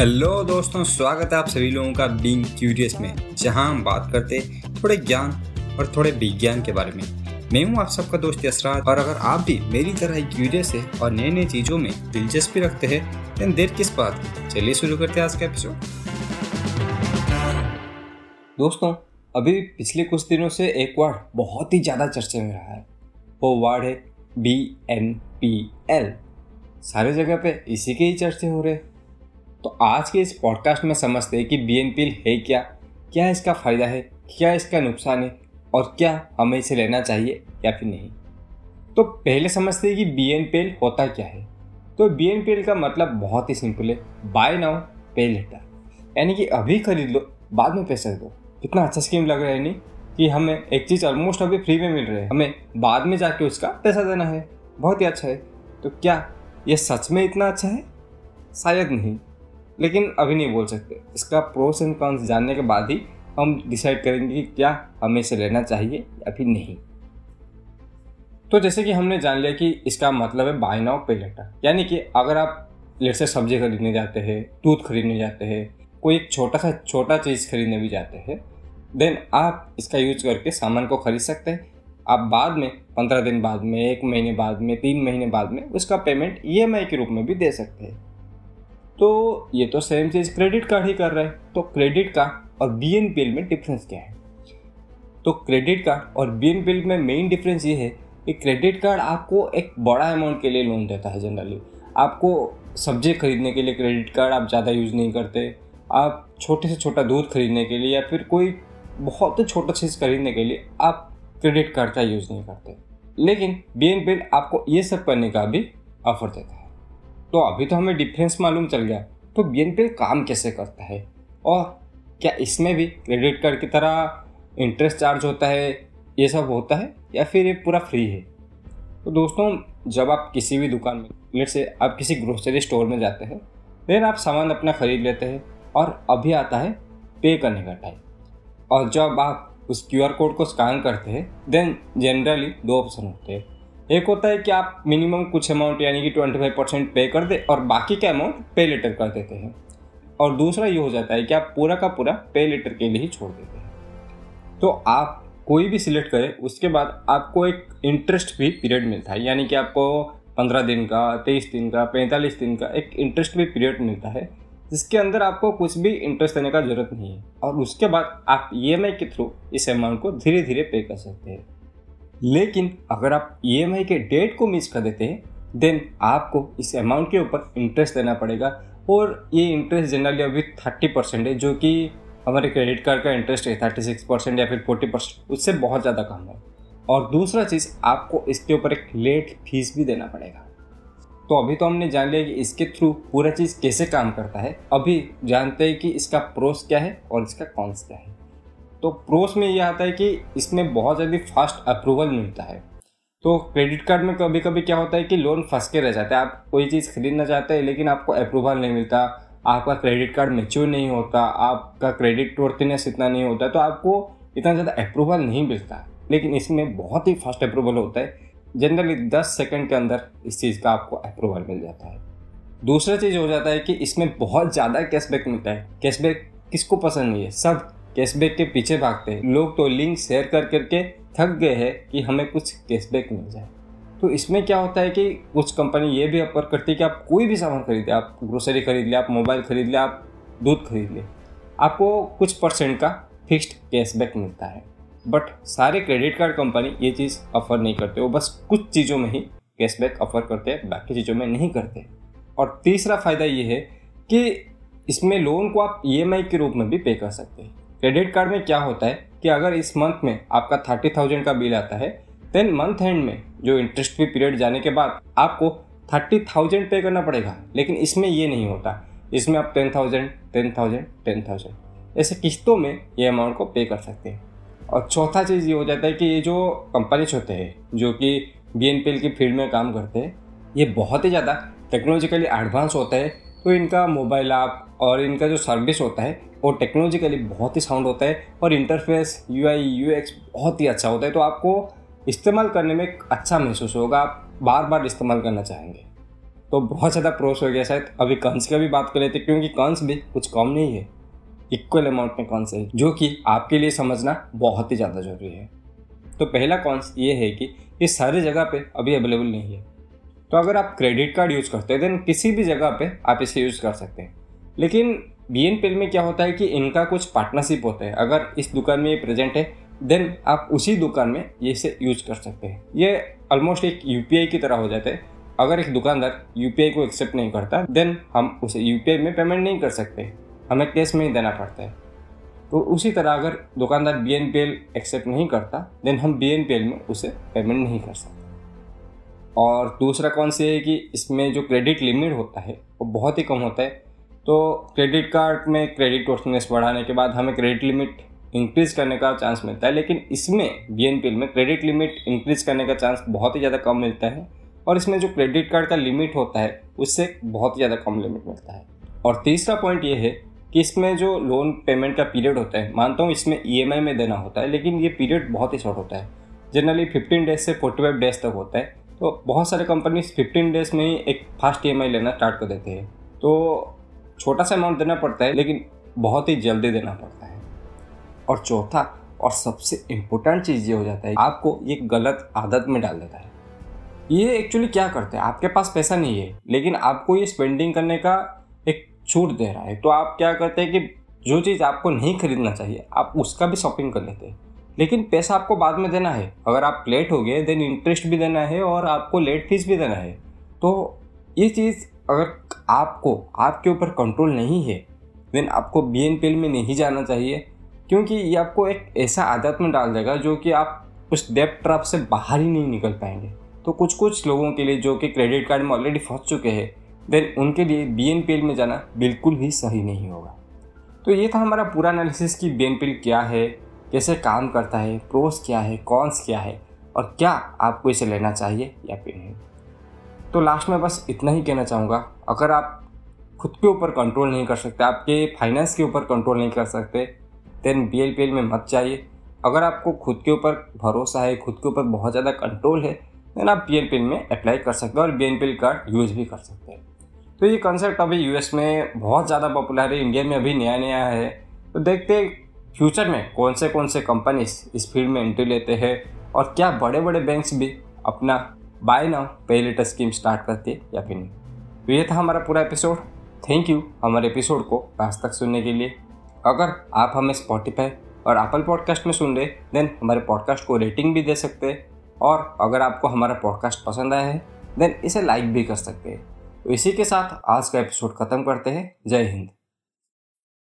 Hello दोस्तों, स्वागत है आप सभी लोगों का बीइंग क्यूरियस में, जहाँ हम बात करते थोड़े ज्ञान और थोड़े विज्ञान के बारे में। मैं हूँ आप सबका दोस्त यसराज और अगर आप भी मेरी तरह ही क्यूरियस है और नई नई चीज़ों में दिलचस्पी रखते हैं देर किस बात की? चलिए शुरू करते हैं आज का एपिसोड दोस्तों, अभी पिछले कुछ दिनों से एक वर्ड बहुत ही ज़्यादा चर्चे में रहा है। वो वर्ड है बी एन पी एल सारे जगह पे इसी के ही चर्चे हो रहे हैं। तो आज के इस पॉडकास्ट में समझते हैं कि बी एन पी एल है क्या? क्या इसका फ़ायदा है? क्या इसका नुकसान है? और क्या हमें इसे लेना चाहिए या फिर नहीं? तो पहले समझते हैं कि बी एन पी एल होता क्या है। तो बी एन पी एल का मतलब बहुत ही सिंपल है। बाय नाउ पे लेटर यानी कि अभी खरीद लो, बाद में पैसे दो। कितना अच्छा स्कीम लग रहा है नहीं कि हमें एक चीज़ ऑलमोस्ट अभी फ्री में मिल रही है। हमें बाद में जाके उसका पैसा देना है। बहुत ही अच्छा है। तो क्या ये सच में इतना अच्छा है? शायद नहीं। लेकिन अभी नहीं बोल सकते। इसका प्रोस एंड कॉन्स जानने के बाद ही हम डिसाइड करेंगे कि क्या हमें इसे लेना चाहिए या फिर नहीं। तो जैसे कि हमने जान लिया कि इसका मतलब है बाय नाउ पे लेटर यानी कि अगर आप लेट से सब्ज़ी खरीदने जाते हैं, दूध खरीदने जाते हैं, कोई एक छोटा सा छोटा चीज़ खरीदने भी जाते हैं देन आप इसका यूज़ करके सामान को खरीद सकते हैं। आप बाद में, पंद्रह दिन बाद में, एक महीने बाद में, तीन महीने बाद में उसका पेमेंट ईएमआई के रूप में भी दे सकते हैं। तो ये तो सेम चीज़ क्रेडिट कार्ड ही कर रहा है। तो क्रेडिट कार्ड और बी एन पी एल में डिफरेंस क्या है? तो क्रेडिट कार्ड और बी एन पी एल में मेन डिफरेंस ये है कि क्रेडिट कार्ड आपको एक बड़ा अमाउंट के लिए लोन देता है जनरली आपको सब्ज़ी खरीदने के लिए क्रेडिट कार्ड आप ज़्यादा यूज़ नहीं करते। आप छोटे से छोटा दूध खरीदने के लिए या फिर कोई बहुत छोटा चीज़ खरीदने के लिए आप क्रेडिट कार्ड का यूज़ नहीं करते। लेकिन बी एन पी एल आपको ये सब करने का भी ऑफ़र देता है। तो अभी तो हमें डिफरेंस मालूम चल गया तो बी काम कैसे करता है? और क्या इसमें भी क्रेडिट कार्ड की तरह इंटरेस्ट चार्ज होता है, ये सब होता है, या फिर ये पूरा फ्री है? तो दोस्तों, जब आप किसी भी दुकान में लेट से आप किसी ग्रोसरी स्टोर में जाते हैं देन आप सामान अपना ख़रीद लेते हैं और अभी आता है पे करने का टाइम और जब आप उस क्यूआर कोड को स्कैन करते हैं देन जनरली दो ऑप्शन होते हैं. एक होता है कि आप मिनिमम कुछ अमाउंट यानी कि ट्वेंटी फाइव परसेंट पे कर दे और बाकी का अमाउंट पे लेटर कर देते हैं। और दूसरा ये हो जाता है कि आप पूरा का पूरा पे लेटर के लिए ही छोड़ देते हैं। तो आप कोई भी सिलेक्ट करें, उसके बाद आपको एक इंटरेस्ट भी पीरियड मिलता है। यानी कि आपको पंद्रह दिन का, तेईस दिन का, पैंतालीस दिन का एक इंटरेस्ट भी पीरियड मिलता है, जिसके अंदर आपको कुछ भी इंटरेस्ट देने का ज़रूरत नहीं है। और उसके बाद आप ई के थ्रू इस अमाउंट को धीरे धीरे पे कर सकते हैं। लेकिन अगर आप ई e के डेट को मिस कर देते हैं देन आपको इस अमाउंट के ऊपर इंटरेस्ट देना पड़ेगा और ये इंटरेस्ट जनरली अभी थर्टी परसेंट है, जो कि हमारे क्रेडिट कार्ड का इंटरेस्ट है थर्टी सिक्स परसेंट या फिर फोर्टी परसेंट उससे बहुत ज़्यादा कम है। और दूसरा चीज़, आपको इसके ऊपर एक लेट फ़ीस भी देना पड़ेगा। तो अभी तो हमने जान लिया कि इसके थ्रू पूरा चीज़ कैसे काम करता है। अभी जानते हैं कि इसका प्रोस क्या है और इसका कॉन्स क्या है। तो प्रोस में यह आता है कि इसमें बहुत ज़्यादा फास्ट अप्रूवल मिलता है। तो क्रेडिट कार्ड में कभी कभी क्या होता है कि लोन फंस के रह जाता है। आप कोई चीज़ खरीदना चाहते हैं, लेकिन आपको अप्रूवल नहीं मिलता, आपका क्रेडिट कार्ड मेच्योर नहीं होता, आपका क्रेडिट वर्थीनेस इतना नहीं होता तो आपको इतना ज़्यादा अप्रूवल नहीं मिलता। लेकिन इसमें बहुत ही फास्ट अप्रूवल होता है। जनरली दस सेकेंड के अंदर इस चीज़ का आपको अप्रूवल मिल जाता है। दूसरा चीज़ हो जाता है कि इसमें बहुत ज़्यादा कैशबैक मिलता है। कैशबैक किसको पसंद नहीं है? सब कैशबैक के पीछे भागते हैं। लोग तो लिंक शेयर कर करके थक गए हैं कि हमें कुछ कैशबैक मिल जाए। तो इसमें क्या होता है कि कुछ कंपनी ये भी अपर करती है कि आप कोई भी सामान खरीदे। आप ग्रोसरी खरीद लें आप मोबाइल खरीद लें आप दूध खरीद लें आपको कुछ परसेंट का फिक्स्ड कैशबैक मिलता है। बट सारे क्रेडिट कार्ड कंपनी ये चीज़ ऑफ़र नहीं करते। वो बस कुछ चीज़ों में ही कैशबैक ऑफ़र करते हैं, बाकी चीज़ों में नहीं करते। और तीसरा फ़ायदा ये है कि इसमें लोन को आप ईएमआई के रूप में भी पे कर सकते हैं। क्रेडिट कार्ड में क्या होता है कि अगर इस मंथ में आपका थर्टी थाउज़ेंड का बिल आता है देन मंथ एंड में जो इंटरेस्ट फ्री पीरियड जाने के बाद आपको थर्टी थाउज़ेंड पे करना पड़ेगा। लेकिन इसमें ये नहीं होता। इसमें आप ten thousand ten thousand ten thousand ऐसे किस्तों में ये अमाउंट को पे कर सकते हैं। और चौथा चीज़ ये हो जाता है कि ये जो कंपनीज़ होते हैं, जो कि बी एन पी एल की फ़ील्ड में काम करते हैं, ये बहुत ही ज़्यादा टेक्नोलॉजिकली एडवांस होता है। तो इनका मोबाइल ऐप और इनका जो सर्विस होता है, वो टेक्नोलॉजिकली बहुत ही साउंड होता है और interface U I U X बहुत ही अच्छा होता है। तो आपको इस्तेमाल करने में अच्छा महसूस होगा, आप बार बार इस्तेमाल करना चाहेंगे। तो बहुत ज़्यादा प्रोस हो गया शायद। अभी कंस का भी बात कर लेते क्योंकि कंस भी कुछ कम नहीं है। इक्वल अमाउंट में कौन है, जो कि आपके लिए समझना बहुत ही ज़्यादा ज़रूरी है। तो पहला कॉन्स ये है कि ये सारी जगह पे अभी अवेलेबल नहीं है। तो अगर आप क्रेडिट कार्ड यूज़ करते हैं देन किसी भी जगह पे आप इसे यूज़ कर सकते हैं। लेकिन बी एन पेल में क्या होता है कि इनका कुछ पार्टनरशिप होता है। अगर इस दुकान में ये प्रेजेंट है देन आप उसी दुकान में ये इसे यूज़ कर सकते हैं। ये ऑलमोस्ट एक यूपीआई की तरह हो जाता है। अगर एक दुकानदार यूपीआई को एक्सेप्ट नहीं करता देन हम उसे यूपीआई में पेमेंट नहीं कर सकते। हमें कैश में ही देना पड़ता है। तो उसी तरह अगर दुकानदार B N P L accept नहीं करता देन हम बी एन पी एल में उसे पेमेंट नहीं कर सकते। और दूसरा कौन से है कि इसमें जो क्रेडिट लिमिट होता है, वो बहुत ही कम होता है। तो क्रेडिट कार्ड में क्रेडिट वर्सनेस बढ़ाने के बाद हमें क्रेडिट लिमिट इंक्रीज करने का चांस मिलता है, लेकिन इसमें बी एन में क्रेडिट लिमिट इंक्रीज करने का चांस बहुत ही ज़्यादा कम मिलता है और इसमें जो क्रेडिट कार्ड का लिमिट होता है, उससे बहुत ज़्यादा कम लिमिट मिलता है। और तीसरा पॉइंट ये है कि इसमें जो लोन पेमेंट का पीरियड होता है, मानता हूँ इसमें ई e में देना होता है, लेकिन ये पीरियड बहुत ही शॉर्ट होता है। जनरली फिफ्टीन डेज़ से फोर्टी फाइव डेज़ तक होता है। तो बहुत सारे कंपनीज़ फिफ्टीन डेज़ में ही एक फास्ट ई लेना स्टार्ट कर देते हैं। तो छोटा सा अमाउंट देना पड़ता है, लेकिन बहुत ही जल्दी देना पड़ता है। और चौथा, और सबसे इम्पोर्टेंट चीज़ ये हो जाता है आपको ये गलत आदत में डाल देता है। ये एक्चुअली क्या करते हैं? आपके पास पैसा नहीं है, लेकिन आपको ये स्पेंडिंग करने का एक छूट दे रहा है। तो आप क्या करते हैं कि जो चीज़ आपको नहीं खरीदना चाहिए, आप उसका भी शॉपिंग कर लेते हैं। लेकिन पैसा आपको बाद में देना है। अगर आप लेट हो गए देन इंटरेस्ट भी देना है और आपको लेट फ़ीस भी देना है। तो ये चीज़ अगर आपको, आपके ऊपर कंट्रोल नहीं है देन आपको बी में नहीं जाना चाहिए। क्योंकि ये आपको एक ऐसा आदत में डाल देगा जो कि आप उस डेप ट्रैप से बाहर ही नहीं निकल पाएँगे। तो कुछ कुछ लोगों के लिए जो कि क्रेडिट कार्ड में ऑलरेडी फंस चुके हैं देन उनके लिए बी एन पी एल में जाना बिल्कुल भी सही नहीं होगा। तो ये था हमारा पूरा एनालिसिस कि बी एन पी एल क्या है कैसे काम करता है प्रोस क्या है कॉन्स क्या है और क्या आपको इसे लेना चाहिए या फिर नहीं। तो लास्ट में बस इतना ही कहना चाहूँगा। अगर आप खुद के ऊपर कंट्रोल नहीं कर सकते, आपके फाइनेंस के ऊपर कंट्रोल नहीं कर सकते then B L P L में मत जाइए। अगर आपको खुद के ऊपर भरोसा है, खुद के ऊपर बहुत ज़्यादा कंट्रोल है देन आप बी एल पी एल में अप्लाई कर सकते हैं और B N P L card use भी कर सकते हैं। तो ये कंसेप्ट अभी यूएस में बहुत ज़्यादा पॉपुलर है इंडिया में अभी नया नया है। तो देखते फ्यूचर में कौन से कौन से कंपनीज़ इस फ़ील्ड में एंट्री लेते हैं और क्या बड़े बड़े बैंक्स भी अपना buy now pay later scheme start करते हैं या फिर नहीं। तो ये था हमारा पूरा एपिसोड थैंक यू हमारे एपिसोड को लास्ट तक सुनने के लिए। अगर आप हमें स्पॉटिफाई और एप्पल पॉडकास्ट में सुन रहे देन हमारे पॉडकास्ट को रेटिंग भी दे सकते हैं। और अगर आपको हमारा पॉडकास्ट पसंद आया है देन इसे लाइक भी कर सकते हैं। तो इसी के साथ आज का एपिसोड खत्म करते हैं। जय हिंद।